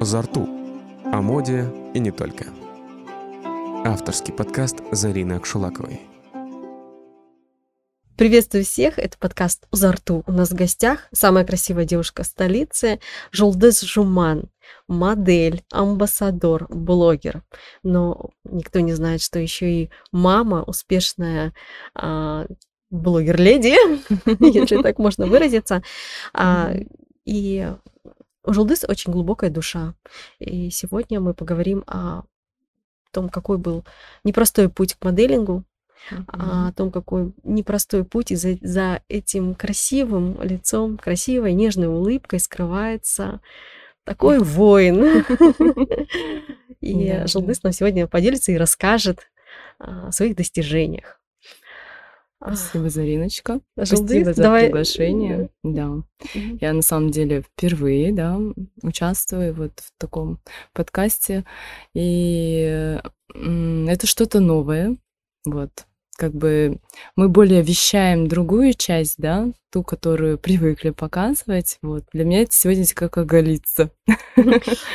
«Зарту» о моде и не только. Авторский подкаст Зарины Акшулаковой. Приветствую всех, это подкаст «Узарту». У нас в гостях самая красивая девушка столицы Жулдес Жуман, модель, амбассадор, блогер. Но никто не знает, что еще и мама, успешная а, блогер-леди, если так можно выразиться. А, и у Жулдыс очень глубокая душа. И сегодня мы поговорим о том, какой был непростой путь к моделингу, о том, какой непростой путь, и за, за этим красивым лицом, красивой, нежной улыбкой скрывается такой воин. И Жулдыс нам сегодня поделится и расскажет о своих достижениях. Спасибо, Зариночка. Спасибо за Давай... приглашение. Да. Я на самом деле впервые, да, участвую вот в таком подкасте. И это что-то новое. Вот как бы мы более вещаем другую часть, да, ту, которую привыкли показывать. Вот. Для меня это сегодня как оголиться.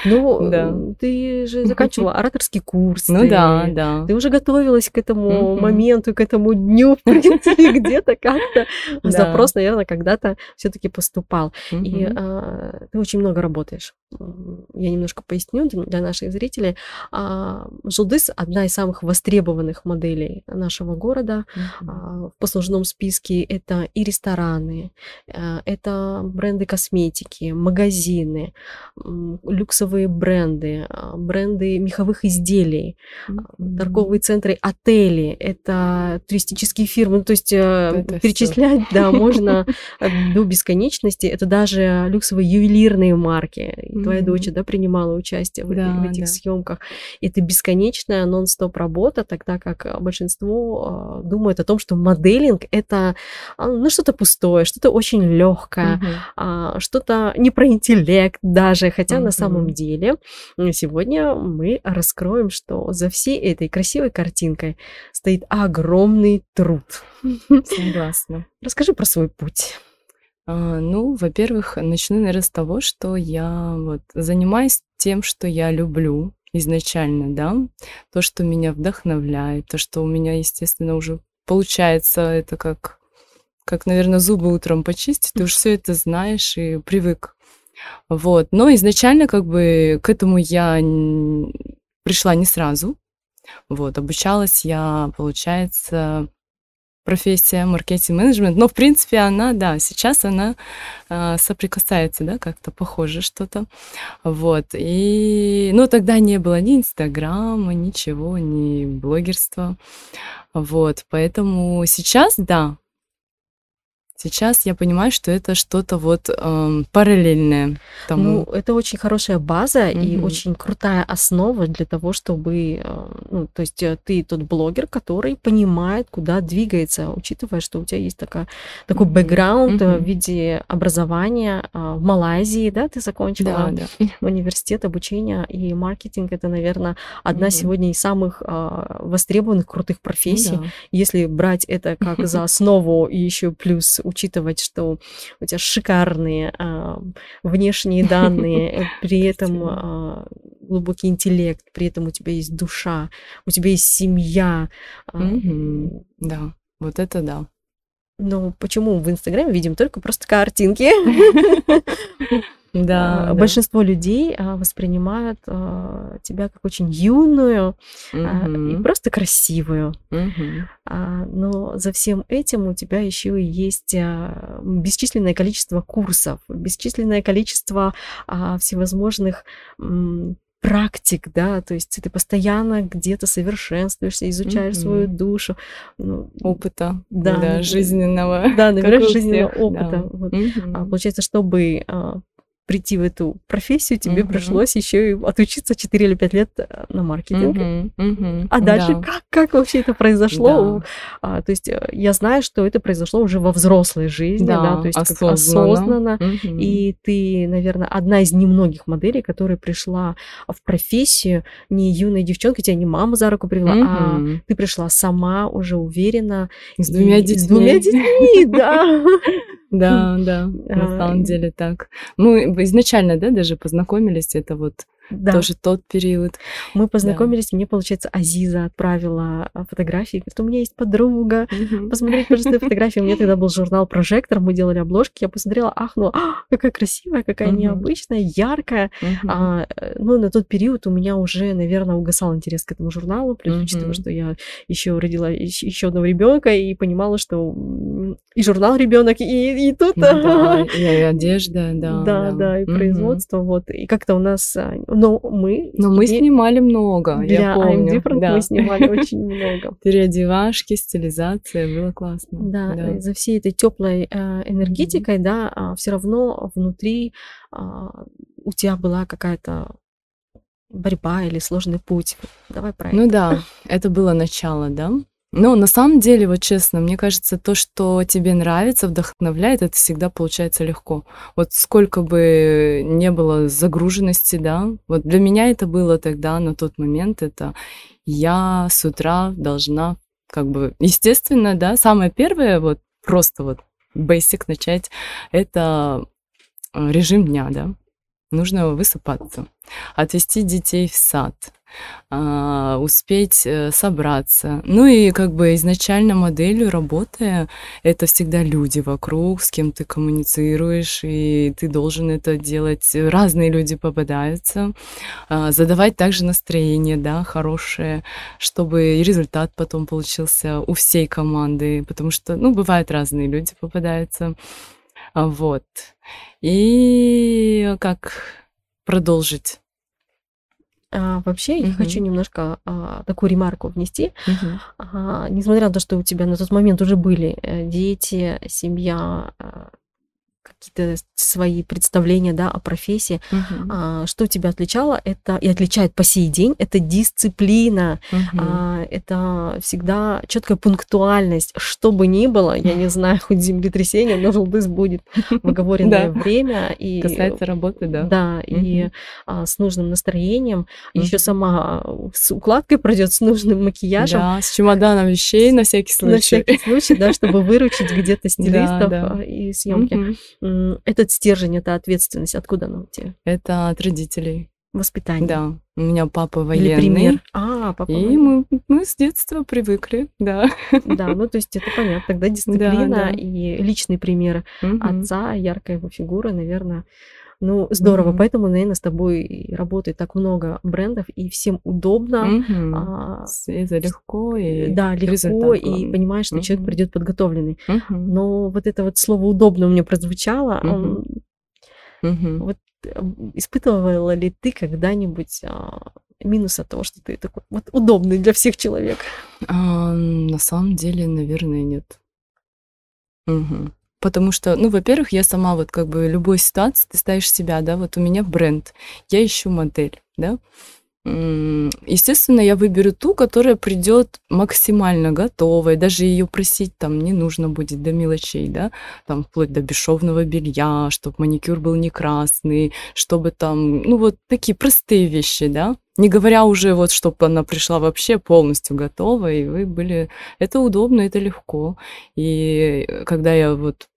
Ну, да. ты же заканчивала ораторский курс. Ну да, да. Ты уже готовилась к этому моменту, к этому дню, в принципе, где-то как-то запрос, наверное, когда-то все таки поступал. И а, ты очень много работаешь. Я немножко поясню для наших зрителей. А, Жулдыс — одна из самых востребованных моделей нашего города. А, в послужном списке это и рестораны. Э, это бренды косметики, магазины, люксовые бренды, а, бренды меховых изделий, mm-hmm. торговые центры, отели, это туристические фирмы. Ну, то есть э, это перечислять, всё. да, можно до бесконечности. Это даже люксовые ювелирные марки. Mm-hmm. Твоя дочь, да, принимала участие в, да, в этих да. съемках. Это бесконечная нон-стоп работа, тогда как большинство а, думает о том, что моделинг это ну, что-то пустое, такое, что-то очень легкое, угу. а, что-то не про интеллект даже, хотя угу. на самом деле сегодня мы раскроем, что за всей этой красивой картинкой стоит огромный труд. Согласна. Расскажи про свой путь. А, ну, во-первых, начну, наверное, с того, что я вот занимаюсь тем, что я люблю изначально, да, то, что меня вдохновляет, то, что у меня, естественно, уже получается, это как как, наверное, зубы утром почистить, ты уж все это знаешь и привык. Вот. Но изначально как бы к этому я пришла не сразу. Вот. Обучалась я, получается, профессия маркетинг-менеджмент, но в принципе она, да, сейчас она э, соприкасается, да, как-то похоже что-то, вот, и, ну, тогда не было ни Инстаграма, ничего, ни блогерства, вот, поэтому сейчас, да, Сейчас я понимаю, что это что-то вот эм, параллельное. Тому. Ну, это очень хорошая база угу. и очень крутая основа для того, чтобы, э, ну, то есть э, ты тот блогер, который понимает, куда двигается, учитывая, что у тебя есть такая, такой бэкграунд угу. в виде образования в Малайзии, да, ты закончила да, да. университет обучения и маркетинг. Это, наверное, одна угу. сегодня из самых а, востребованных крутых профессий. Да. Если брать это как за основу и еще плюс учитывать, что у тебя шикарные а, внешние данные, при этом а, глубокий интеллект, при этом у тебя есть душа, у тебя есть семья. А, да, вот это да. Но почему в Инстаграме видим только просто картинки? Да, а, да. Большинство людей а, воспринимают а, тебя как очень юную угу. а, и просто красивую. Угу. А, но за всем этим у тебя еще и есть а, бесчисленное количество курсов, бесчисленное количество а, всевозможных м, практик, да, то есть ты постоянно где-то совершенствуешься, изучаешь mm-hmm. свою душу. Ну, опыта, да, да жизненного. Да, набираешь жизненного опыта. Да. Вот. Mm-hmm. А, получается, чтобы а, прийти в эту профессию, тебе uh-huh. пришлось еще и отучиться 4 или 5 лет э, на маркетинге. Uh-huh. Uh-huh. А дальше да. как, как вообще это произошло? Да. А, то есть э, я знаю, что это произошло уже во взрослой жизни, да, да то есть осознанно. осознанно. Uh-huh. И ты, наверное, одна из немногих моделей, которая пришла в профессию не юной девчонкой, тебя не мама за руку привела, uh-huh. а ты пришла сама уже уверенно. С двумя детьми. С двумя детьми, да. Да, да, на самом деле так. Мы изначально, да, даже познакомились, это вот да. тоже тот период. Мы познакомились, да. мне, получается, Азиза отправила а, фотографии, говорит, у меня есть подруга, посмотреть, пожалуйста, фотографии. У меня тогда был журнал «Прожектор», мы делали обложки, я посмотрела, ахнула, а, какая красивая, какая необычная, яркая. А, ну, на тот период у меня уже, наверное, угасал интерес к этому журналу, плюс учитывая, что я еще родила еще одного ребенка и понимала, что и журнал ребенок, и, и тут... Ну, да, и, одежда, да. Да, да, и производство, вот. И как-то у нас... А, но мы... Но мы снимали много, для я помню. I'm Different да. мы снимали очень много. Переодевашки, стилизация, было классно. Да, да. за всей этой теплой э, энергетикой, mm-hmm. да, а все равно внутри а, у тебя была какая-то борьба или сложный путь. Давай про Ну да, это было начало, да. Но на самом деле, вот честно, мне кажется, то, что тебе нравится, вдохновляет, это всегда получается легко. Вот сколько бы не было загруженности, да, вот для меня это было тогда, на тот момент, это я с утра должна, как бы, естественно, да, самое первое, вот просто вот basic начать, это э, режим дня, да. Нужно высыпаться, отвести детей в сад, а, успеть э, собраться. Ну и как бы изначально моделью работая, это всегда люди вокруг, с кем ты коммуницируешь, и ты должен это делать. Разные люди попадаются. А, задавать также настроение, да, хорошее, чтобы результат потом получился у всей команды, потому что, ну, бывают разные люди попадаются. А, вот. И как продолжить а, вообще, я хочу немножко а, такую ремарку внести. Угу. А, несмотря на то, что у тебя на тот момент уже были э, дети, семья, а, какие-то свои представления да, о профессии. Uh-huh. А, что тебя отличало, это и отличает по сей день, это дисциплина, uh-huh. а, это всегда четкая пунктуальность. Что бы ни было, я не знаю, хоть землетрясение, но желтыс будет в оговоренное время. И, Касается работы, да. Да, и а, с нужным настроением. Еще сама с укладкой пройдет, с нужным макияжем. Да, с чемоданом вещей на всякий случай. На всякий случай, да, чтобы выручить где-то стилистов и съемки. Этот стержень, эта ответственность, откуда она у тебя? Это от родителей. Воспитание. Да. У меня папа военный. Или пример. А, папа И мы, мы с детства привыкли, да. Да, ну то есть это понятно. Тогда дисциплина да, да. и личный пример угу. отца, яркая его фигура, наверное, ну, здорово, mm-hmm. поэтому, наверное, с тобой работает так много брендов, и всем удобно. Mm-hmm. А, это легко и Да, легко, и понимаешь, что mm-hmm. человек придет подготовленный. Mm-hmm. Но вот это вот слово удобно у меня прозвучало. Mm-hmm. Mm-hmm. Вот испытывала ли ты когда-нибудь а, минус от того, что ты такой вот удобный для всех человек? А, на самом деле, наверное, нет. Угу. Потому что, ну, во-первых, я сама вот как бы любой ситуации ты ставишь себя, да, вот у меня бренд, я ищу модель, да. Естественно, я выберу ту, которая придет максимально готовой, даже ее просить там не нужно будет до мелочей, да, там вплоть до бесшовного белья, чтобы маникюр был не красный, чтобы там, ну вот такие простые вещи, да, не говоря уже вот, чтобы она пришла вообще полностью готова, и вы были... Это удобно, это легко. И когда я вот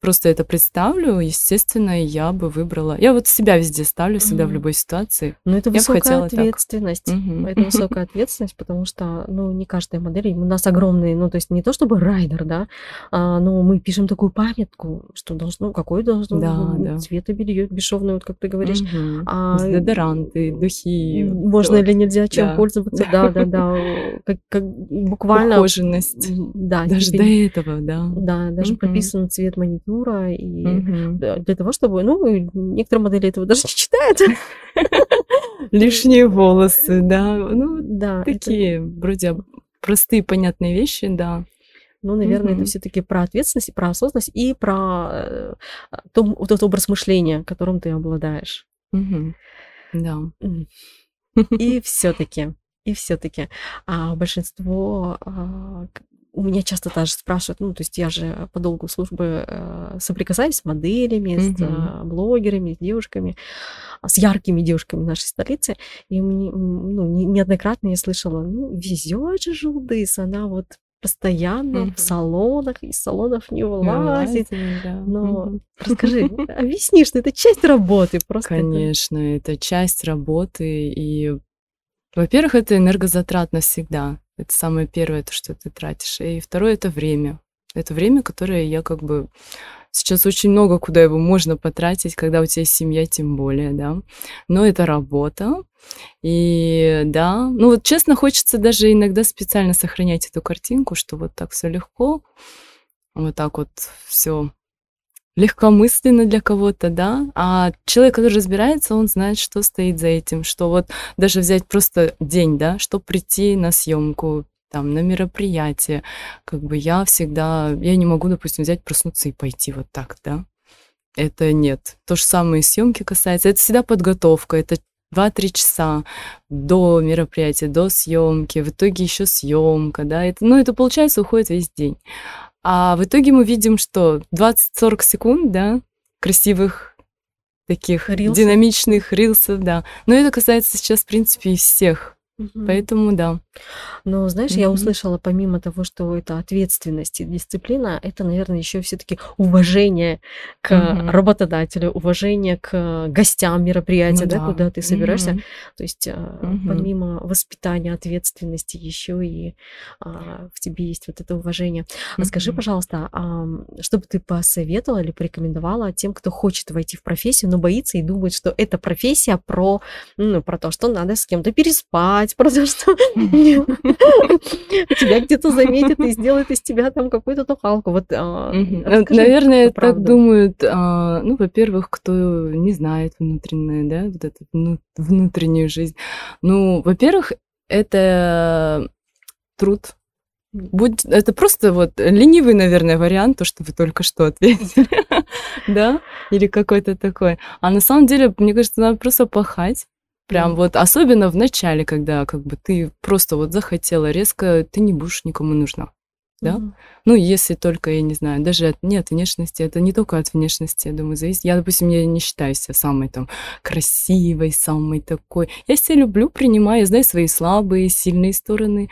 просто это представлю, естественно, я бы выбрала. Я вот себя везде ставлю, всегда mm-hmm. в любой ситуации. Ну, это высокая ответственность. Mm-hmm. Это высокая ответственность, потому что, ну, не каждая модель, у нас огромные, ну, то есть не то чтобы райдер, да, а, но мы пишем такую памятку, что должно, какой должно да, быть да. цвет и белье бесшовное, вот как ты говоришь. Mm-hmm. А, Дезодоранты, духи. Можно или нельзя чем да. пользоваться, да, да, да. Как, как буквально... Ухоженность. Да. Даже до этого, да. Да, даже mm-hmm. прописан цвет маникюра маникюра, и угу. для того, чтобы, ну, некоторые модели этого даже не читают. Лишние волосы, да, ну, да, такие вроде простые, понятные вещи, да. Ну, наверное, это все-таки про ответственность, про осознанность и про э, то, вот этот образ мышления, которым ты обладаешь. Да. И все-таки, и все-таки а, большинство а, меня часто даже спрашивают, ну, то есть я же по долгу службы э, соприкасаюсь с моделями, mm-hmm. с э, блогерами, с девушками, с яркими девушками нашей столицы, и мне, ну, не, неоднократно я слышала, ну, везет же Жулдыс, она вот постоянно mm-hmm. в салонах, из салонов не вылазит. Да. Но mm-hmm. расскажи, объясни, что это часть работы. Просто Конечно, это... это часть работы. И, во-первых, это энергозатратно всегда. Это самое первое, то, что ты тратишь. И второе — это время. Это время, которое я как бы Сейчас очень много, куда его можно потратить, когда у тебя семья, тем более, да. Но это работа. И да, ну вот честно, хочется даже иногда специально сохранять эту картинку, что вот так все легко, вот так вот все легкомысленно для кого-то, да, а человек, который разбирается, он знает, что стоит за этим, что вот даже взять просто день, да, чтобы прийти на съемку, там, на мероприятие, как бы я всегда, я не могу, допустим, взять, проснуться и пойти вот так, да. Это нет. То же самое и съемки касается. Это всегда подготовка, это 2-3 часа до мероприятия, до съемки, в итоге еще съемка, да, это, ну, это получается уходит весь день. А в итоге мы видим, что 20-40 секунд, да, красивых таких Рилсы. динамичных рилсов, да. Но это касается сейчас, в принципе, и всех Мгм. Поэтому да. Но знаешь, я услышала, помимо того, что это ответственность и дисциплина, это, наверное, еще все-таки уважение к Мгм. работодателю, уважение к гостям Ну мероприятия, да, да. куда ты собираешься. Мгм. То есть, а, Мгм. помимо воспитания, ответственности, еще и а, в тебе есть вот это уважение. А скажи, пожалуйста, ам, что бы ты посоветовала или порекомендовала тем, кто хочет войти в профессию, но боится и думает, что эта профессия про, ну, про то, что надо с кем-то переспать, про то, что тебя где-то заметят и сделают из тебя там какую-то тухалку. Вот, а, Наверное, так думают, а, ну, во-первых, кто не знает внутреннее, да, вот эту внутреннюю жизнь. Ну, во-первых, это труд, Будь, это просто вот ленивый, наверное, вариант, то, что вы только что ответили, да, или какой-то такой. А на самом деле, мне кажется, надо просто пахать, Прям вот, особенно в начале, когда как бы ты просто вот захотела резко, ты не будешь никому нужна. Да? Mm. Ну, если только, я не знаю, даже от, не от внешности, это не только от внешности, я думаю, зависит. Я, допустим, я не считаю себя самой там красивой, самой такой. Я себя люблю, принимаю, я знаю свои слабые, сильные стороны.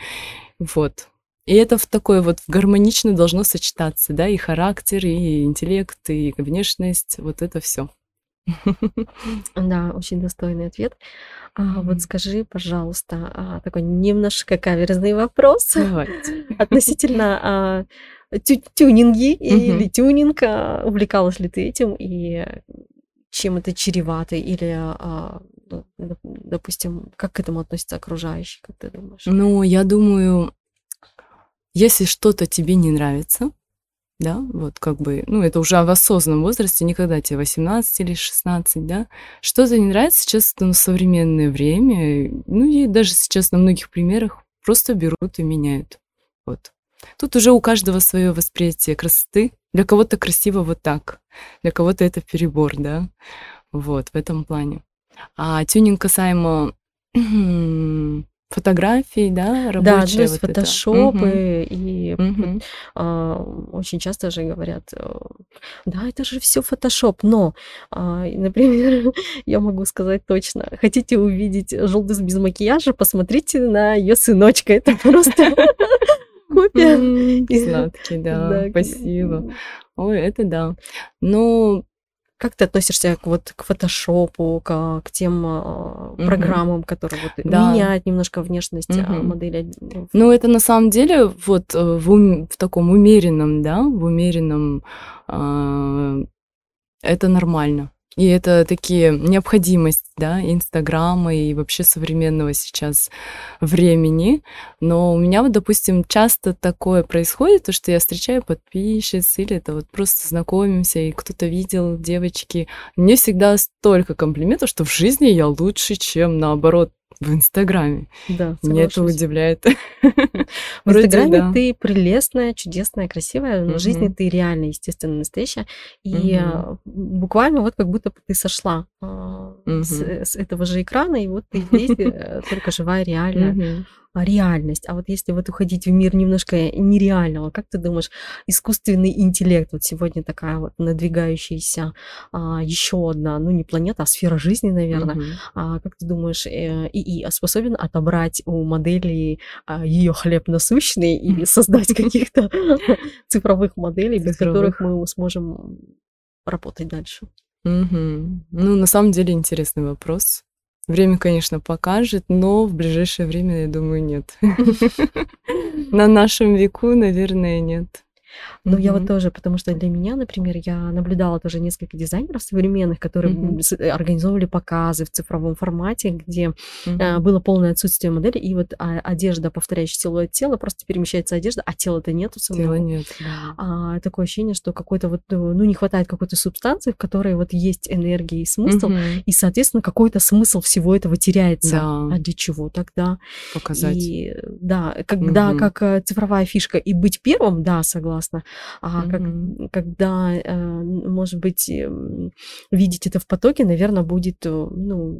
Вот. И это в такое вот гармонично должно сочетаться, да, и характер, и интеллект, и внешность, вот это все. Да, очень достойный ответ. А, вот скажи, пожалуйста, а, такой немножко каверзный вопрос Давайте. относительно а, тю- тюнинги или тюнинга. Увлекалась ли ты этим и чем это чревато? Или, а, ну, допустим, как к этому относятся окружающие, как ты думаешь? Ну, я думаю, если что-то тебе не нравится, да, вот как бы, ну, это уже в осознанном возрасте, никогда тебе 18 или 16, да, что-то не нравится сейчас это на современное время, ну, и даже сейчас на многих примерах просто берут и меняют, вот. Тут уже у каждого свое восприятие красоты. Для кого-то красиво вот так, для кого-то это перебор, да, вот, в этом плане. А тюнинг касаемо фотографий, да, рабочие. Да, есть вот фотошопы это. и угу. а, очень часто же говорят, э, да, это же все фотошоп, но, а, например, я могу сказать точно, хотите увидеть желтый без макияжа, посмотрите на ее сыночка, это просто копия. Сладкий, да, спасибо. Ой, это да. Ну, как ты относишься к, вот, к фотошопу, к, к тем э, программам, которые вот, да. меняют немножко внешность mm модели? Ну, это на самом деле вот э, в, ум, в таком умеренном, да, в умеренном, э, это нормально. И это такие необходимость, да, Инстаграма и вообще современного сейчас времени. Но у меня вот, допустим, часто такое происходит, то, что я встречаю подписчиц, или это вот просто знакомимся, и кто-то видел девочки. Мне всегда столько комплиментов, что в жизни я лучше, чем наоборот в Инстаграме. Да, Меня это удивляет. В Инстаграме да. ты прелестная, чудесная, красивая, но в жизни ты реально, естественно, настоящая. И а, буквально вот как будто ты сошла а, с, с этого же экрана, и вот ты здесь э, только живая реальная реальность. А вот если вот уходить в мир немножко нереального, как ты думаешь, искусственный интеллект, вот сегодня такая вот надвигающаяся а, еще одна, ну не планета, а сфера жизни, наверное, mm-hmm. а, как ты думаешь, э, ИИ способен отобрать у модели а, ее хлеб насущный и создать каких-то цифровых моделей, без которых мы сможем работать дальше? Угу. Ну, на самом деле интересный вопрос. Время, конечно, покажет, но в ближайшее время, я думаю, нет. На нашем веку, наверное, нет. Ну, я вот тоже, потому что для меня, например, я наблюдала тоже несколько дизайнеров современных, которые mm-hmm. организовывали показы в цифровом формате, где mm-hmm. было полное отсутствие модели, и вот а, одежда, повторяющая силуэт тела, просто перемещается одежда, а тела-то нету самого. Тела нет, да. А, такое ощущение, что какой-то вот, э, ну, не хватает какой-то субстанции, в которой вот есть энергия и смысл, mm-hmm. и, соответственно, какой-то смысл всего этого теряется. Да. А для чего тогда? Показать. И, да, когда mm-hmm. как э, цифровая фишка и быть первым, да, согласна, а mm-hmm. как, когда, э, может быть, эм, видеть это в потоке, наверное, будет, э, ну,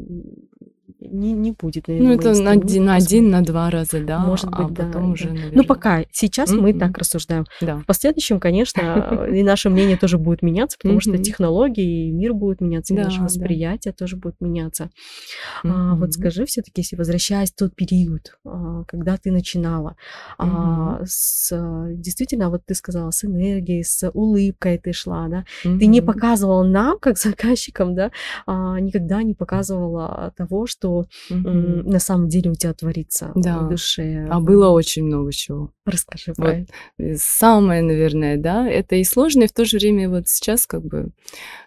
не, не будет, наверное. Ну, это на один, на один, на два раза, да. Может быть, а да. Потом да. уже, наверное... Ну, пока. Сейчас mm-hmm. мы так рассуждаем. Да. В последующем, конечно, и наше мнение тоже будет меняться, потому что технологии и мир будет меняться, и наше восприятие тоже будет меняться. А, вот скажи все-таки, если возвращаясь в тот период, а, когда ты начинала, а, с, действительно, вот ты сказала, с энергией, с улыбкой ты шла, да, ты не показывала нам, как заказчикам, да, никогда не показывала того, что mm-hmm. на самом деле у тебя творится да. в душе. А было очень много чего. Расскажи про вот. это. Самое, наверное, да, это и сложно, и в то же время вот сейчас как бы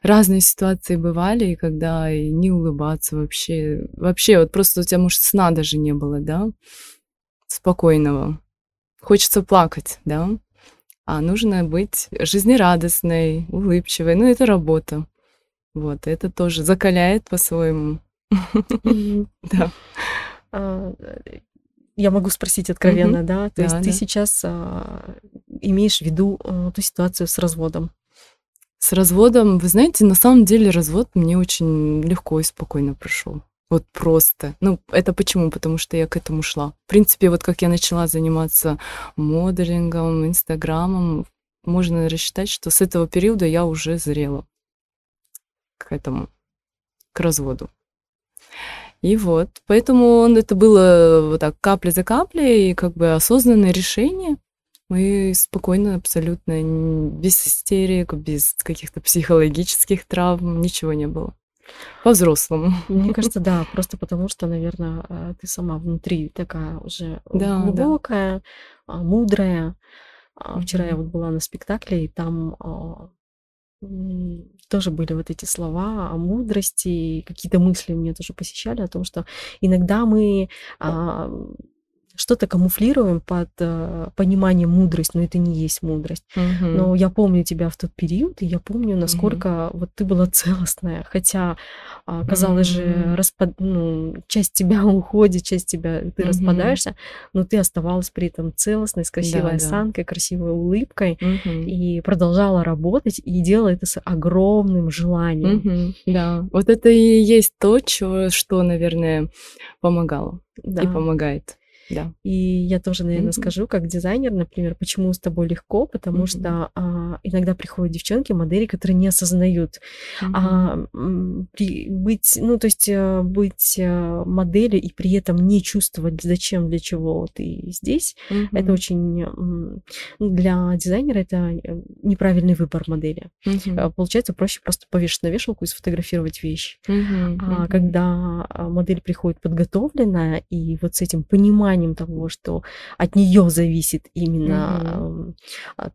разные ситуации бывали, и когда и не улыбаться вообще, вообще вот просто у тебя, может, сна даже не было, да, спокойного. Хочется плакать, да, а нужно быть жизнерадостной, улыбчивой. Ну, это работа. Вот, это тоже закаляет по-своему. Да. А, я могу спросить откровенно, да? То есть ты сейчас а, имеешь в виду а, ту ситуацию с разводом? С разводом, вы знаете, на самом деле развод мне очень легко и спокойно прошел. Вот просто. Ну, это почему? Потому что я к этому шла. В принципе, вот как я начала заниматься моделингом, инстаграмом, можно рассчитать, что с этого периода я уже зрела к этому, к разводу. И вот, поэтому он, это было вот так капля за каплей, и как бы осознанное решение. Мы спокойно, абсолютно, без истерик, без каких-то психологических травм, ничего не было. По-взрослому. Мне кажется, да, просто потому что, наверное, э, ты сама внутри такая уже да, глубокая, да. мудрая. А вчера mm-hmm. я вот была на спектакле, и там а, тоже были вот эти слова о мудрости, какие-то мысли меня тоже посещали о том, что иногда мы а, что-то камуфлируем под э, пониманием мудрость, но это не есть мудрость. Угу. Но я помню тебя в тот период, и я помню, насколько угу. вот ты была целостная, хотя э, казалось угу. же, распад... ну, часть тебя уходит, часть тебя ты угу. распадаешься, но ты оставалась при этом целостной, с красивой да, осанкой, да. красивой улыбкой угу. и продолжала работать и делала это с огромным желанием. Угу. Да, вот это и есть то, что, что наверное, помогало да. и помогает. Да. И я тоже, наверное, mm-hmm. скажу, как дизайнер, например, почему с тобой легко, потому mm-hmm. что а, иногда приходят девчонки, модели, которые не осознают mm-hmm. а, при, быть, ну, то есть а, быть а, моделью и при этом не чувствовать, зачем, для чего ты здесь, mm-hmm. это очень для дизайнера это э, неправильный выбор модели. Mm-hmm. Получается проще просто повешать на вешалку и сфотографировать вещь. Mm-hmm. А, когда модель приходит подготовленная и вот с этим пониманием пониманием того, что от нее зависит именно mm-hmm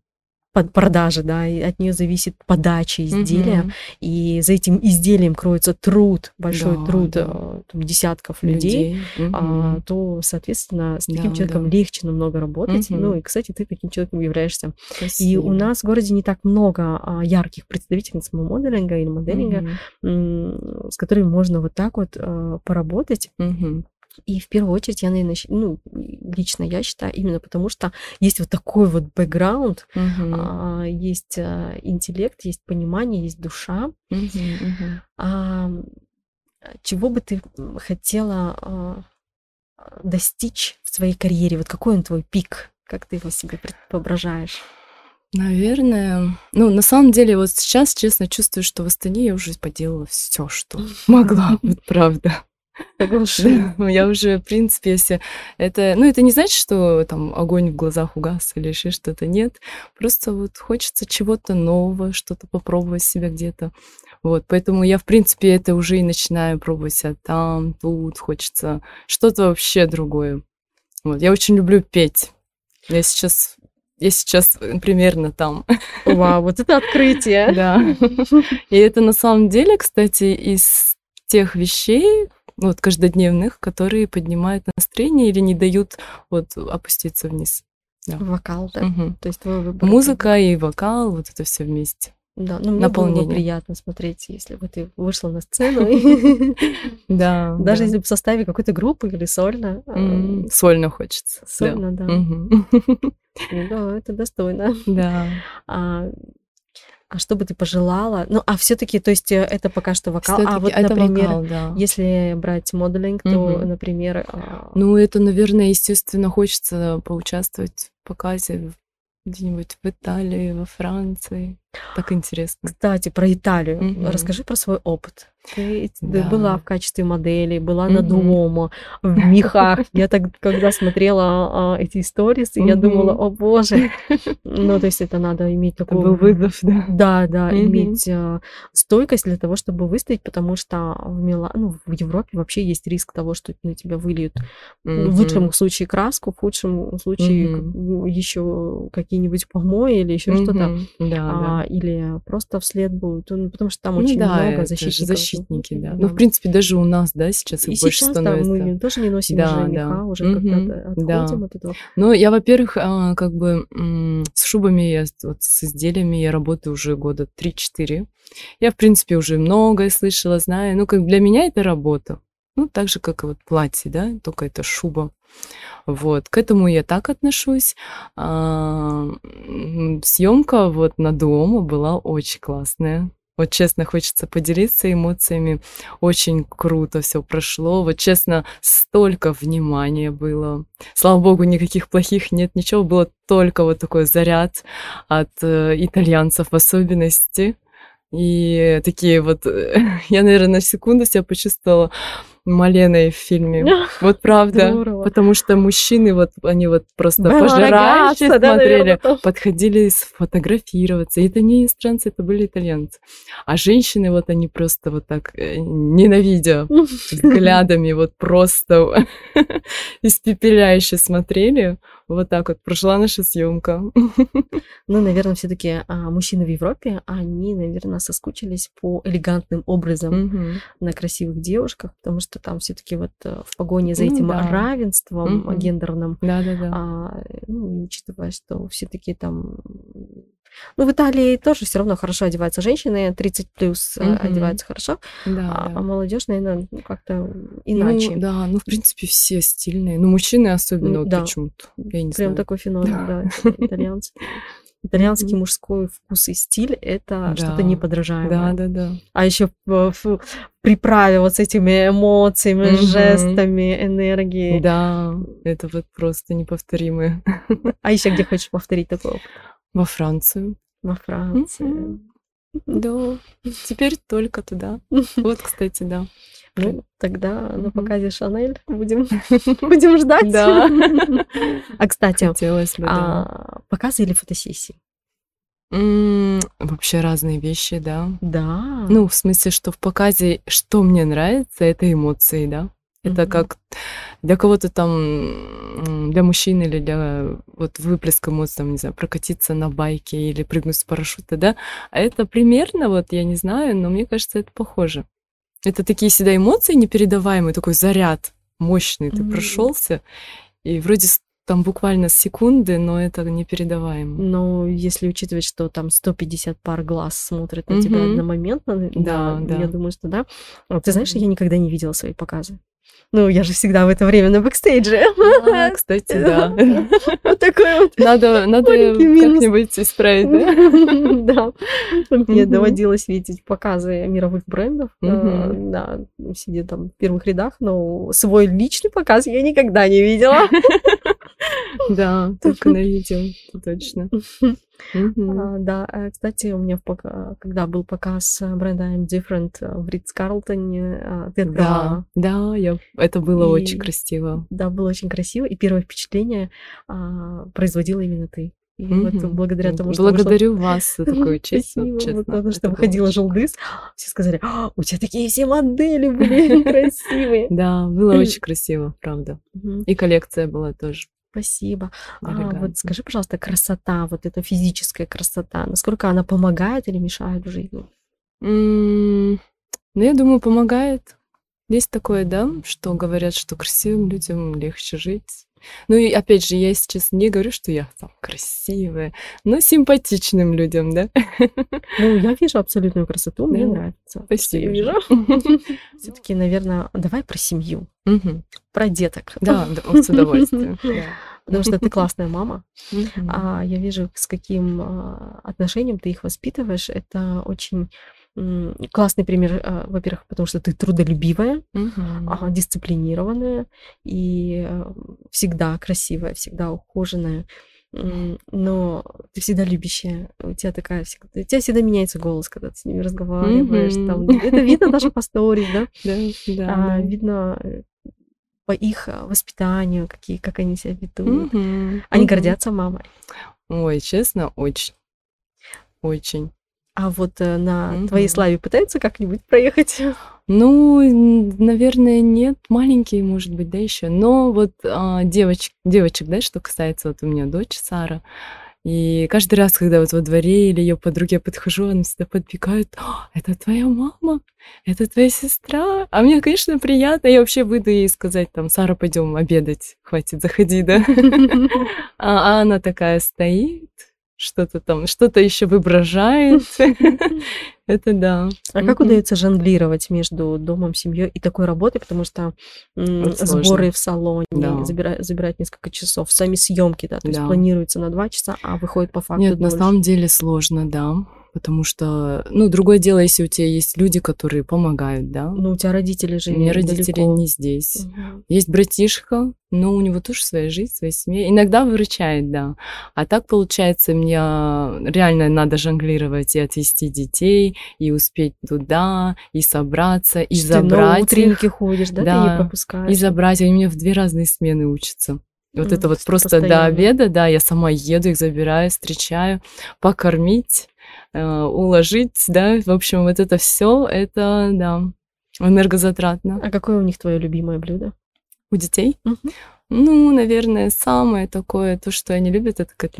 продажи, да, и от нее зависит подача изделия, mm и за этим изделием кроется труд, большой да, труд да. Э, там, десятков людей, людей. А, то, соответственно, с таким да, человеком да. легче намного работать. mm Ну и, кстати, ты таким человеком являешься. Спасибо. И у нас в городе не так много а, ярких представительниц моделинга или моделинга, mm с которыми можно вот так вот а, поработать. mm и в первую очередь я, наверное, ну, лично я считаю, именно потому что есть вот такой вот бэкграунд, а, есть а, интеллект, есть понимание, есть душа. Uh-huh, uh-huh. А, чего бы ты хотела а, достичь в своей карьере? Вот какой он твой пик? Как ты его себе воображаешь? Наверное, ну, на самом деле, вот сейчас, честно, чувствую, что в Астане я уже поделала все, что могла, вот правда. Да, я уже, в принципе, если это... Ну, это не значит, что там огонь в глазах угас или еще что-то. Нет. Просто вот хочется чего-то нового, что-то попробовать себя где-то. Вот, поэтому я, в принципе, это уже и начинаю пробовать себя там, тут. Хочется что-то вообще другое. Вот, я очень люблю петь. Я сейчас я сейчас примерно там. Вау, вот это открытие. Да. И это на самом деле, кстати, из тех вещей, ну, вот каждодневных, которые поднимают настроение или не дают вот опуститься вниз. Да. Вокал, да? Угу. То есть твой выбор. Музыка и вокал, вот это все вместе. Да, ну мне Наполнение. было бы приятно смотреть, если бы ты вышла на сцену. Да. Даже если бы в составе какой-то группы или сольно. А, сольно хочется. Сольно, да. Да, это достойно. Да. А, что бы ты пожелала? Ну, а все-таки, то есть э, это пока что вокал. А вот, например, вокал, да. если брать моделинг, то, угу. например. А ну, это, наверное, естественно, хочется поучаствовать в показе где-нибудь в Италии, во Франции. Так интересно. Кстати, про Италию. Угу. Расскажи про свой опыт. Ты да. была в качестве модели, была угу. на Дуомо, в мехах. Я так, когда смотрела а, эти истории, угу. я думала, о боже. Ну, то есть это надо иметь такой... был вызов, да? Да, да, угу. иметь а, стойкость для того, чтобы выстоять, потому что в Мила... ну, в Европе вообще есть риск того, что на тебя выльют угу. в лучшем случае краску, в худшем случае угу. еще какие-нибудь помои или еще угу. что-то. Да, а, да. Или просто вслед будут, ну, потому что там ну, очень да, много защитников защитники, да. Ну, в принципе, даже у нас, да, сейчас их и больше сейчас, становится. Да, мы тоже не носим да, уже меха, да. уже угу, когда отходим да. от этого. Ну, я, во-первых, а, как бы с шубами, я, вот с изделиями я работаю уже года 3-4. Я, в принципе, уже многое слышала, знаю. Ну, как для меня это работа. Ну, так же, как и вот платье, да, только это шуба. Вот, к этому я так отношусь. А, съемка вот на дома была очень классная. Вот честно, хочется поделиться эмоциями. Очень круто все прошло. Вот честно, столько внимания было. Слава богу, никаких плохих нет, ничего. Было только вот такой заряд от э, итальянцев в особенности. И такие вот... Я, наверное, на секунду себя почувствовала Маленой в фильме. Вот правда. Здорово. Потому что мужчины вот, они вот просто пожирающе смотрели, да, подходили сфотографироваться. И это не иностранцы, это были итальянцы. А женщины вот они просто вот так, э, ненавидя взглядами, вот просто испепеляюще смотрели. Вот так вот прошла наша съемка. Ну, наверное, все-таки а, мужчины в Европе, они, наверное, соскучились по элегантным образом угу. на красивых девушках, потому что там все-таки вот э, в погоне за ну этим ну, да. равенством угу. гендерным, да, да, да. А, ну, учитывая, что все-таки там ну, в Италии тоже все равно хорошо одеваются женщины, 30 плюс mm-hmm. одеваются хорошо, да, а, да. а молодежь, наверное, ну, как-то иначе. Ну, да, ну, в принципе, все стильные. Ну, мужчины особенно, вот да. почему-то. Я не Прям знаю. такой феномен, да, итальянцы. Итальянский мужской вкус и стиль это да. что-то неподражаемое. Да, да, да. А еще в, в приправе вот с этими эмоциями, mm-hmm. жестами, энергией. Да, это вот просто неповторимое. А еще где хочешь повторить такой опыт? Во Францию. Во Францию. Да, теперь только туда. Вот, кстати, да. Ну, тогда на показе Шанель будем, будем ждать. Да. А, кстати, Хотелось бы, да. а, показы или фотосессии? Вообще разные вещи, да. Да. Ну, в смысле, что в показе, что мне нравится, это эмоции, да. Это как для кого-то там, для мужчин или для вот выплеска эмоций, там, не знаю, прокатиться на байке или прыгнуть с парашюта, да. А это примерно, вот, я не знаю, но мне кажется, это похоже. Это такие всегда эмоции непередаваемые, такой заряд мощный. Ты mm-hmm. прошелся, и вроде там буквально секунды, но это непередаваемо. Но если учитывать, что там 150 пар глаз смотрят на mm-hmm. тебя одномоментно, да, да, да, я думаю, что да. Ты знаешь, я никогда не видела свои показы. Ну, я же всегда в это время на бэкстейдже. А, кстати, да. Вот такой вот. Надо, надо как-нибудь исправить, да? Да. Мне доводилось видеть показы мировых брендов. э. Да, сидя там в первых рядах, но свой личный показ я никогда не видела. Да, только на видео, точно. А, Да, э, кстати, у меня когда был показ э, бренда I'm Different э, в Ридс Карлтоне, а, ты Да, да, это было очень красиво. Да, было очень красиво, и первое впечатление а, производила именно ты. И вот Мгм. благодаря тому, что Благодарю вас за такую честь, вот Спасибо, честно. вот потому что выходила желдыс, все сказали, «А, у тебя такие все модели были красивые. Да, было очень красиво, правда. И коллекция была тоже. Спасибо. А, вот скажи, пожалуйста, красота, вот эта физическая красота, насколько она помогает или мешает в жизни? М, Ну, я думаю, помогает. Есть такое, да, что говорят, что красивым людям легче жить. Ну и опять же, я сейчас не говорю, что я там красивая, но симпатичным людям, да. Ну, я вижу абсолютную красоту, мне Да. нравится. то, что я Спасибо. вижу. Все-таки, наверное, давай про семью, Мгм. про деток. Да, с удовольствием. Потому что ты классная мама, а я вижу, с каким а, отношением ты их воспитываешь. Это очень классный пример, а, во-первых, потому что ты трудолюбивая, а, дисциплинированная и э, всегда красивая, всегда ухоженная. Но ты всегда любящая. У тебя такая всегда... У тебя всегда меняется голос, когда ты с ними разговариваешь. там. Мгм. Это видно даже по сторис, да? Да, да, А. Видно э, по их а, воспитанию, какие, как они себя ведут. Мгм. Они Мгм. гордятся мамой. Ой, честно, очень. Очень. А вот э, на твоей Мгм. славе пытаются как-нибудь проехать? Ну, наверное, нет. Маленькие, может быть, да, еще. Но вот а, девочек, девочек, да, что касается, вот у меня дочь Сара. И каждый раз, когда вот во дворе или ее подруге я подхожу, она всегда подбегает, «А, это твоя мама, это твоя сестра. А мне, конечно, приятно. Я вообще выйду ей сказать, там, Сара, пойдем обедать, хватит, заходи, да. А, а она такая стоит, что-то там, что-то еще воображает. Это да. А как удается жонглировать между домом, семьей и такой работой, потому что сборы в салоне забирают, несколько часов, сами съемки, да, то есть планируется на два часа, а выходит по факту Нет, на самом деле сложно, да. Потому что, ну, другое дело, если у тебя есть люди, которые помогают, да. Ну, у тебя родители же У меня родители далеко. не здесь. Мгм. Есть братишка, но у него тоже своя жизнь, своя семья. Иногда выручает, да. А так, получается, мне реально надо жонглировать и отвезти детей, и успеть туда, и собраться, и Что ты на забрать их, утренники ходишь, да, ты Да, не пропускаешь. и забрать. Они у меня в две разные смены учатся. Вот М, это вот просто до постоянно. обеда, да, я сама еду, их забираю, встречаю, покормить, уложить, да, в общем, вот это все, это, да, энергозатратно. А какое у них твое любимое блюдо? У детей? Ну, наверное, самое такое, то, что они любят, это. Как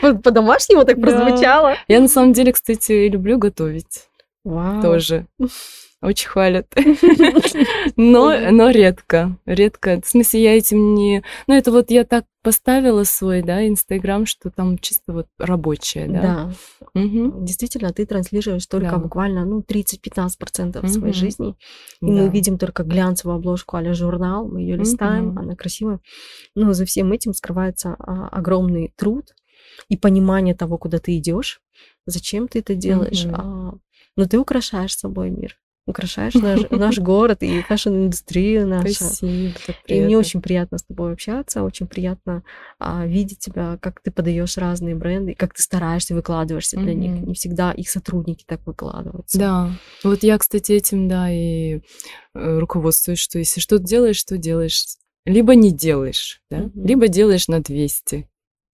по- по-домашнему так прозвучало. Я на самом деле, кстати, люблю готовить Вау. тоже. Очень хвалят. Но, но редко. Редко. В смысле, я этим не... Ну, это вот я так поставила свой, да, Инстаграм, что там чисто вот рабочее, да. Да, Мгм. действительно, ты транслируешь только Да. буквально, ну, 30-15% своей Мгм. жизни. И мы Да. видим только глянцевую обложку а журнал, мы ее листаем, Мгм. она красивая. Но за всем этим скрывается а, огромный труд и понимание того, куда ты идешь, зачем ты это делаешь. Мгм. А, но ты украшаешь собой мир, украшаешь наш, наш город и fashion -индустрию нашу. Спасибо, И мне очень приятно с тобой общаться, очень приятно а, видеть тебя, как ты подаешь разные бренды, как ты стараешься, выкладываешься для них. Мгм. Не всегда их сотрудники так выкладываются. Да, вот я, кстати, этим, да, и э, руководствуюсь, что если что-то делаешь, что делаешь, либо не делаешь, да, Мгм. либо делаешь на 200.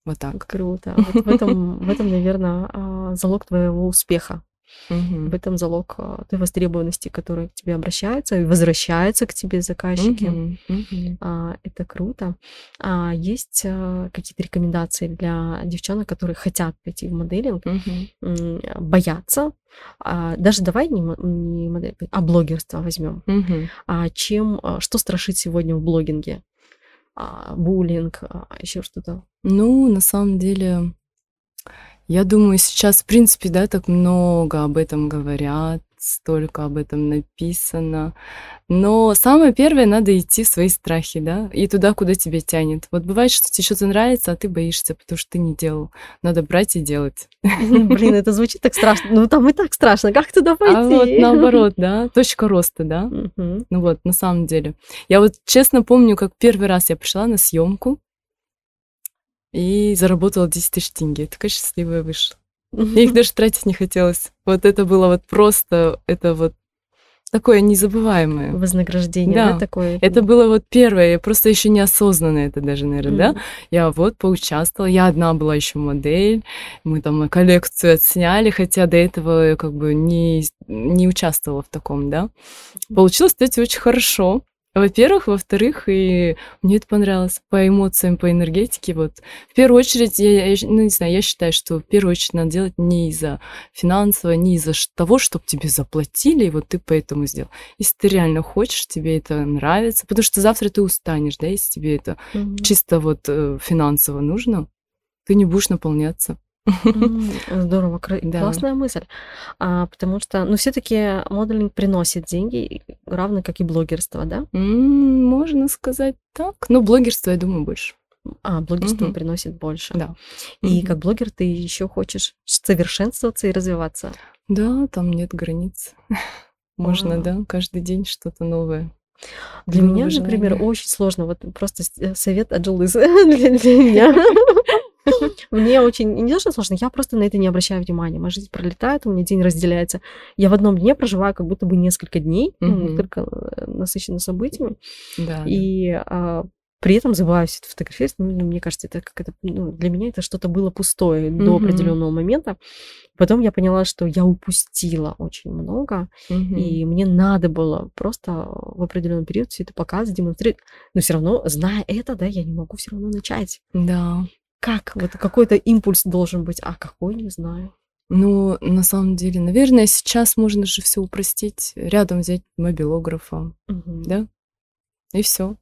Вот так. Круто. Вот в этом, в этом, наверное, залог твоего успеха. Мгм. В этом залог а, той востребованности, которая к тебе обращается и возвращаются к тебе заказчики. Мгм. А, Это круто. А Есть а, какие-то рекомендации для девчонок, которые хотят пойти в моделинг, м, боятся? А, Даже давай не, не модель, а блогерство возьмем. Мгм. А чем, а, что страшит сегодня в блогинге? А, Буллинг, еще что-то. Ну, на самом деле, я думаю, сейчас, в принципе, да, так много об этом говорят, столько об этом написано. Но самое первое, надо идти в свои страхи, да, и туда, куда тебя тянет. Вот бывает, что тебе что-то нравится, а ты боишься, потому что ты не делал. Надо брать и делать. Блин, это звучит так страшно. Ну, там и так страшно. Как туда пойти? А вот наоборот, да, точка роста, да. Ну вот, на самом деле. Я вот честно помню, как первый раз я пришла на съемку и заработала 10 тысяч тенге. Такая счастливая вышла. Мне их даже тратить не хотелось. Вот это было вот просто, это вот такое незабываемое. Вознаграждение, да, да такое? Это было вот первое, я просто еще неосознанно это даже, наверное, mm. да. Я вот поучаствовала, я одна была еще модель, мы там коллекцию отсняли, хотя до этого я как бы не, не участвовала в таком, да. Получилось, кстати, очень хорошо. Во-первых, во-вторых, и мне это понравилось по эмоциям, по энергетике. Вот в первую очередь, я, я ну не знаю, я считаю, что в первую очередь надо делать не из-за финансового, не из-за того, чтобы тебе заплатили, и вот ты поэтому сделал. Если ты реально хочешь, тебе это нравится, потому что завтра ты устанешь, да, если тебе это mm-hmm. чисто вот э, финансово нужно, ты не будешь наполняться. Здорово, да. классная мысль. А, потому что, ну, все-таки моделинг приносит деньги, равно как и блогерство, да? Можно сказать так. Но блогерство, я думаю, больше. А, блогерство угу. приносит больше. Да. И угу. как блогер ты еще хочешь совершенствоваться и развиваться. Да, там нет границ. Можно, а. да, каждый день что-то новое. Для меня, например, очень сложно. Вот просто э, совет от для, для меня. Мне очень не то, что сложно, я просто на это не обращаю внимания. Моя жизнь пролетает, у меня день разделяется. Я в одном дне проживаю как будто бы несколько дней, mm-hmm. ну, несколько э, насыщенно событиями. Да, и а, при этом забываю все это фотографировать. Ну, мне кажется, это как это, ну, для меня это что-то было пустое mm-hmm. до определенного момента. Потом я поняла, что я упустила очень много, mm-hmm. и мне надо было просто в определенный период все это показывать, демонстрировать. Но все равно, зная это, да, я не могу все равно начать. Да. Как? Вот какой-то импульс должен быть, а какой, не знаю. Ну, на самом деле, наверное, сейчас можно же все упростить. Рядом взять мобилографа, угу. да? И все.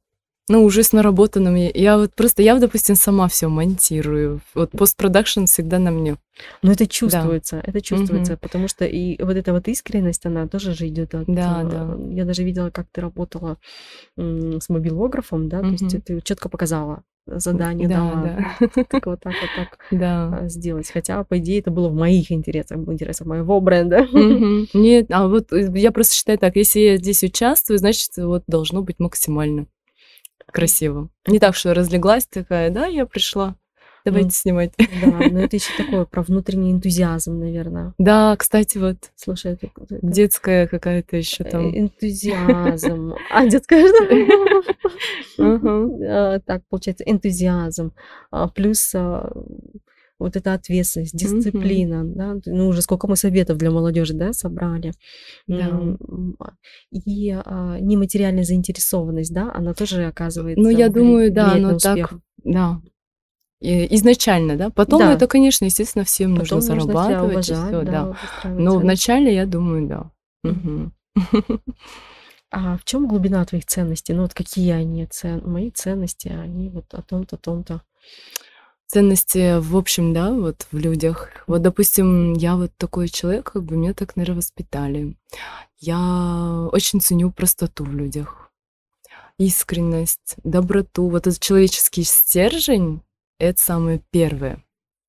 Ну, уже с наработанным. Я вот просто, я, допустим, сама все монтирую. Вот постпродакшн всегда на мне. Но это чувствуется, да. это чувствуется, угу. потому что и вот эта вот искренность, она тоже же идет от... Да, да. Я даже видела, как ты работала с мобилографом, да, угу. то есть ты четко показала задание да, дала. Да. Так вот так вот так да. А, сделать. Хотя, по идее, это было в моих интересах, в интересах моего бренда. Нет, а вот э, я просто считаю так, если я здесь участвую, значит, вот должно быть максимально красиво. Не так, что разлеглась такая, да, я пришла. Давайте ну, снимать. Да, но это еще такое про внутренний энтузиазм, наверное. Да, кстати, вот. Слушай, это, это... детская какая-то еще там. Э, энтузиазм. А, детская что? А, так, получается, энтузиазм. А, плюс а, вот эта ответственность, дисциплина, mm-hmm. да, ну уже сколько мы советов для молодежи, да, собрали, да. и а, нематериальная заинтересованность, да, она тоже оказывается. Ну я думаю, да, но так, да, изначально, да. Потом да. это, конечно, естественно, всем Потом нужно зарабатывать уважать, и все, да. да. Но вначале, я думаю, да. Угу. А в чем глубина твоих ценностей? Ну вот какие они? Цен... Мои ценности, они вот о том-то, том-то ценности в общем, да, вот в людях. Вот, допустим, я вот такой человек, как бы меня так, наверное, воспитали. Я очень ценю простоту в людях, искренность, доброту. Вот этот человеческий стержень — это самое первое,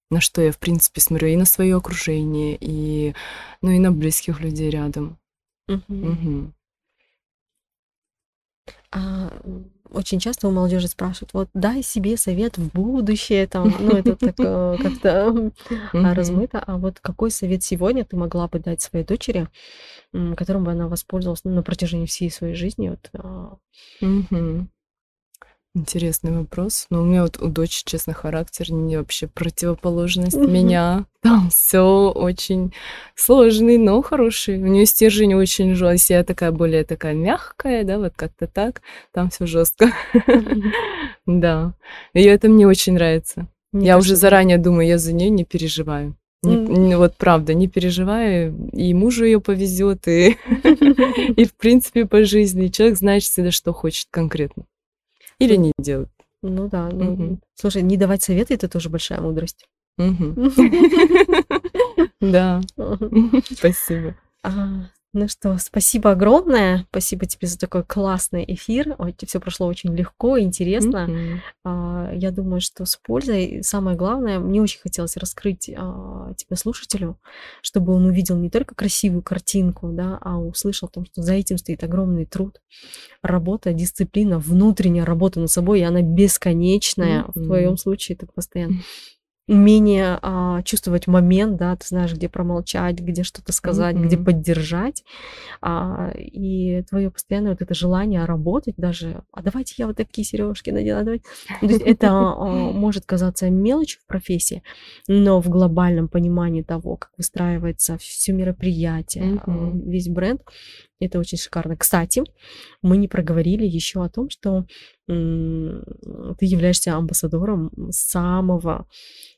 на что я, в принципе, смотрю и на свое окружение, и, ну, и на близких людей рядом. Угу. Угу. А очень часто у молодежи спрашивают, вот дай себе совет в будущее, там, ну это так э, как-то размыто, а вот какой совет сегодня ты могла бы дать своей дочери, которым бы она воспользовалась ну, на протяжении всей своей жизни? Вот, а? Интересный вопрос. Но у меня вот у дочери, честно, характер не вообще противоположность меня. Там все очень сложный, но хороший. У нее стержень очень жесткий. Я такая более такая мягкая, да, вот как-то так. Там все жестко. Да. И это мне очень нравится. Я уже заранее думаю, я за нее не переживаю. Не, не, вот правда, не переживаю, и мужу ее повезет, и, и в принципе по жизни. Человек знает всегда, что хочет конкретно. Или не делать. Ну да. Ну, угу. Слушай, не давать советы это тоже большая мудрость. Да. Спасибо. Ну что, спасибо огромное. Спасибо тебе за такой классный эфир. Все прошло очень легко, интересно. Mm-hmm. Я думаю, что с пользой. Самое главное, мне очень хотелось раскрыть а, тебя слушателю, чтобы он увидел не только красивую картинку, да, а услышал о том, что за этим стоит огромный труд, работа, дисциплина, внутренняя работа над собой, и она бесконечная. Mm-hmm. В твоем случае это постоянно умение а, чувствовать момент, да, ты знаешь, где промолчать, где что-то сказать, mm-hmm. где поддержать, а, и твое постоянное вот это желание работать даже, а давайте я вот такие сережки надену, а давайте. То есть это а, может казаться мелочью в профессии, но в глобальном понимании того, как выстраивается все мероприятие, mm-hmm. весь бренд, это очень шикарно. Кстати, мы не проговорили еще о том, что ты являешься амбассадором самого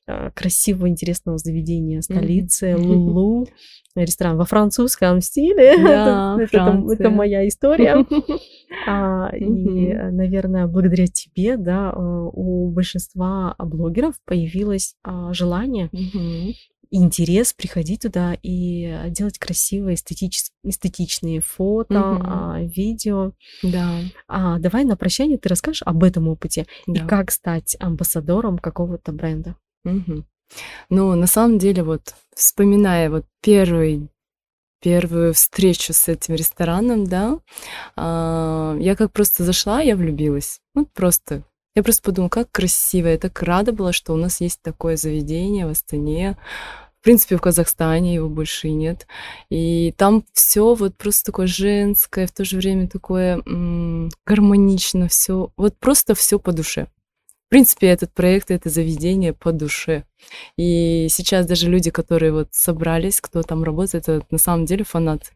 а, красивого, интересного заведения столицы, mm-hmm. Лулу, ресторан во французском стиле. Да, это, это, это моя история. а, mm-hmm. И, наверное, благодаря тебе, да, а, у большинства блогеров появилось желание mm-hmm интерес приходить туда и делать красивые эстетич... эстетичные фото, угу. а, видео. Да. А, давай на прощание ты расскажешь об этом опыте да. и как стать амбассадором какого-то бренда. Угу. Ну, на самом деле, вот вспоминая вот первый первую встречу с этим рестораном, да, а, я как просто зашла, я влюбилась. Вот просто. Я просто подумала, как красиво. Я так рада была, что у нас есть такое заведение в Астане. В принципе, в Казахстане его больше и нет. И там все вот просто такое женское, в то же время такое м- гармонично, все. Вот просто все по душе принципе, этот проект, это заведение по душе. И сейчас даже люди, которые вот собрались, кто там работает, это на самом деле фанаты.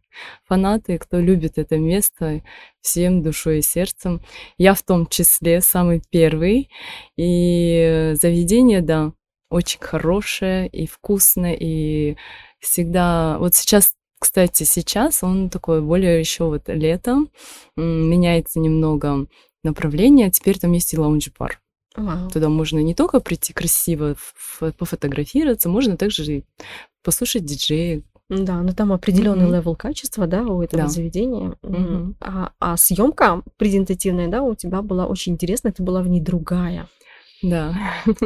Фанаты, кто любит это место всем душой и сердцем. Я в том числе самый первый. И заведение, да, очень хорошее и вкусное, и всегда... Вот сейчас кстати, сейчас он такой более еще вот летом меняется немного направление. Теперь там есть и лаунж-бар. Вау. Туда можно не только прийти красиво пофотографироваться, можно также послушать диджея. Да, но там определенный мгм. level качества, да, у этого да. заведения. Mm-hmm. А, а съемка презентативная, да, у тебя была очень интересная, ты была в ней другая. Да.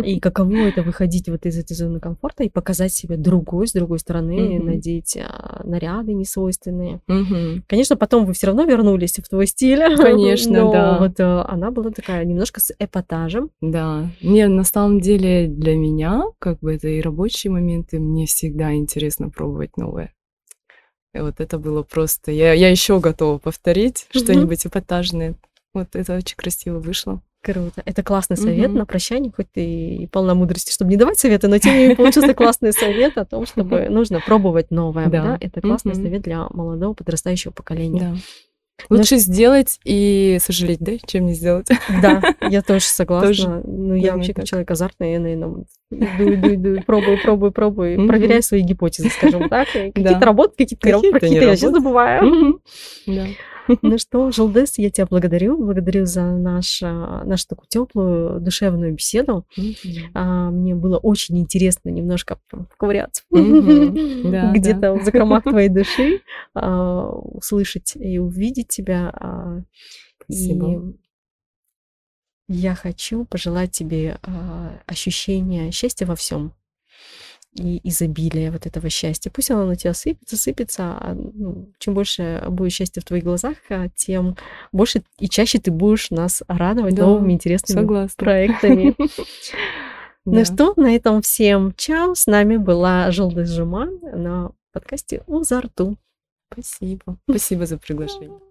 И каково это выходить вот из этой зоны комфорта и показать себя другой, с другой стороны, mm-hmm. надеть а, наряды несвойственные. Mm-hmm. Конечно, потом вы все равно вернулись в твой стиль. Конечно, но да. Вот а, она была такая немножко с эпатажем. Да. Не, на самом деле для меня, как бы это и рабочие моменты, мне всегда интересно пробовать новое. И вот это было просто. Я, я еще готова повторить mm-hmm. что-нибудь эпатажное. Вот это очень красиво вышло. Круто. Это классный совет угу. на прощание, хоть ты и полна мудрости, чтобы не давать советы, но тем не менее получился классный совет о том, чтобы нужно пробовать новое. Да. да? Это классный угу. совет для молодого подрастающего поколения. Да. Лучше но... сделать и сожалеть, да, чем не сделать. Да, я тоже согласна. Тоже. Ну, я вообще как человек азартный, я, наверное, иду, иду, иду, пробую, пробую, пробую, mm-hmm. проверяю свои гипотезы, скажем так. Какие-то да. работают, какие-то, какие-то, какие-то я сейчас забываю. Mm-hmm. Да. Ну что, Желдес, я тебя благодарю. Благодарю за наш, а, нашу такую теплую, душевную беседу. А, мне было очень интересно немножко поковыряться где-то в закромах твоей души, а, услышать и увидеть тебя. Спасибо. Я хочу пожелать тебе ощущения счастья во всем и изобилие вот этого счастья. Пусть оно на тебя сыпется, сыпется. А, ну, чем больше будет счастья в твоих глазах, а, тем больше и чаще ты будешь нас радовать да, новыми интересными согласна. проектами. Ну что, на этом всем чао. С нами была Желдыз Жуман на подкасте «Узарту». Спасибо. Спасибо за приглашение.